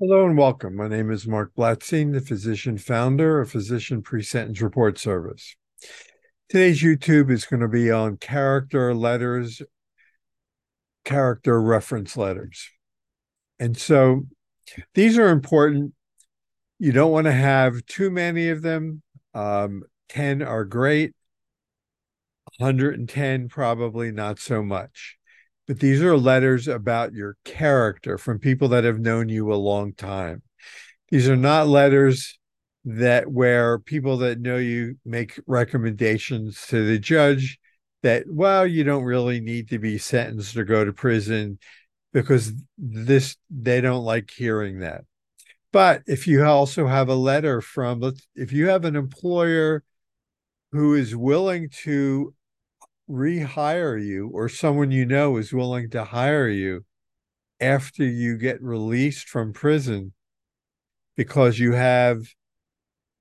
Hello and welcome. My name is Marc Blatstein, the physician founder of Physician Pre-Sentence Report Service. Today's YouTube is going to be on character letters, character reference letters. And so these are important. You don't want to have too many of them. Um, 10 are great. 110 probably not so much but these are letters about your character from people that have known you a long time. These are not letters that where people that know you make recommendations to the judge that well you don't really need to be sentenced or go to prison because this they don't like hearing that but if you also have a letter from if you have an employer who is willing to rehire you or someone you know is willing to hire you after you get released from prison because you have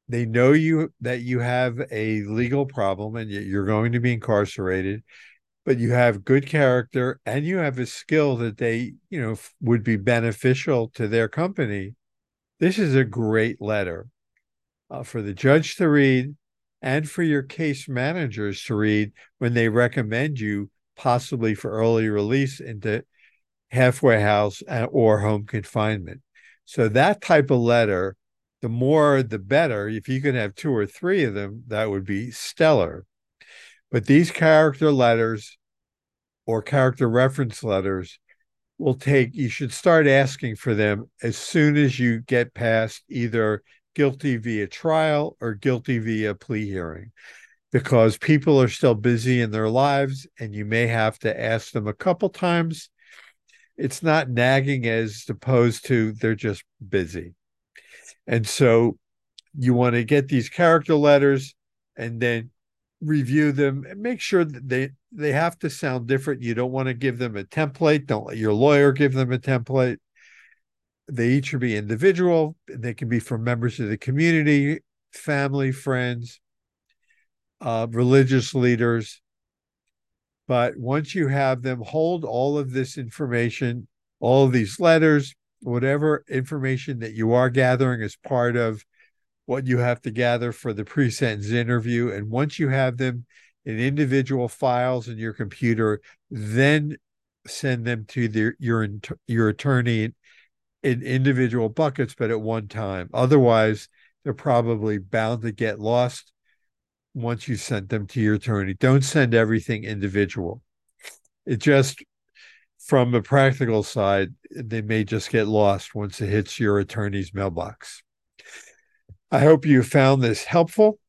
they know you that you have a legal problem and you're going to be incarcerated but you have good character and you have a skill that they you know would be beneficial to their company. This is a great letter uh, for the judge to read and for your case managers to read when they recommend you possibly for early release into halfway house uh, or home confinement. So that type of letter, the more the better. If you can have two or three of them, that would be stellar. But these character letters or character reference letters will take, you should start asking for them as soon as you get past either guilty via trial or guilty via plea hearing because people are still busy in their lives and you may have to ask them a couple times. It's not nagging as opposed to they're just busy. And so you want to get these character letters and then review them and make sure that they they have to sound different. You don't want to give them a template. Don't let your lawyer give them a template they each should be individual. They can be from members of the community, family, friends, uh, religious leaders. But once you have them, hold all of this information, all of these letters, whatever information that you are gathering as part of what you have to gather for the pre sentence interview. And once you have them in individual files in your computer, then send them to the, your your attorney in individual buckets, but at one time. Otherwise, they're probably bound to get lost once you sent them to your attorney. Don't send everything individual. It just, from a practical side, they may just get lost once it hits your attorney's mailbox. I hope you found this helpful.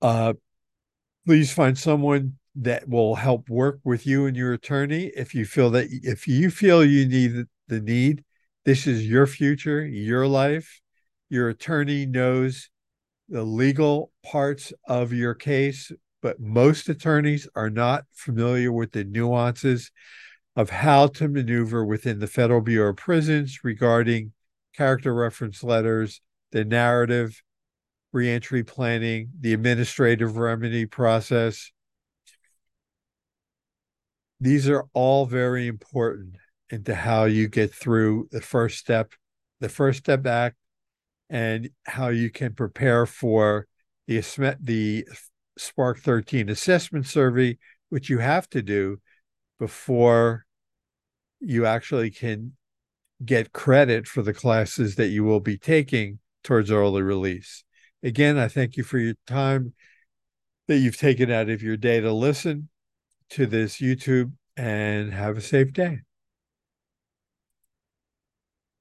Uh, please find someone that will help work with you and your attorney if you feel that if you feel you need the need. This is your future, your life. Your attorney knows the legal parts of your case, but most attorneys are not familiar with the nuances of how to maneuver within the Federal Bureau of Prisons regarding character reference letters, the narrative, reentry planning, the administrative remedy process. These are all very important into how you get through the first step, the first step act, and how you can prepare for the the SPARC 13 assessment survey, which you have to do before you actually can get credit for the classes that you will be taking towards early release. Again, I thank you for your time that you've taken out of your day to listen to this YouTube and have a safe day.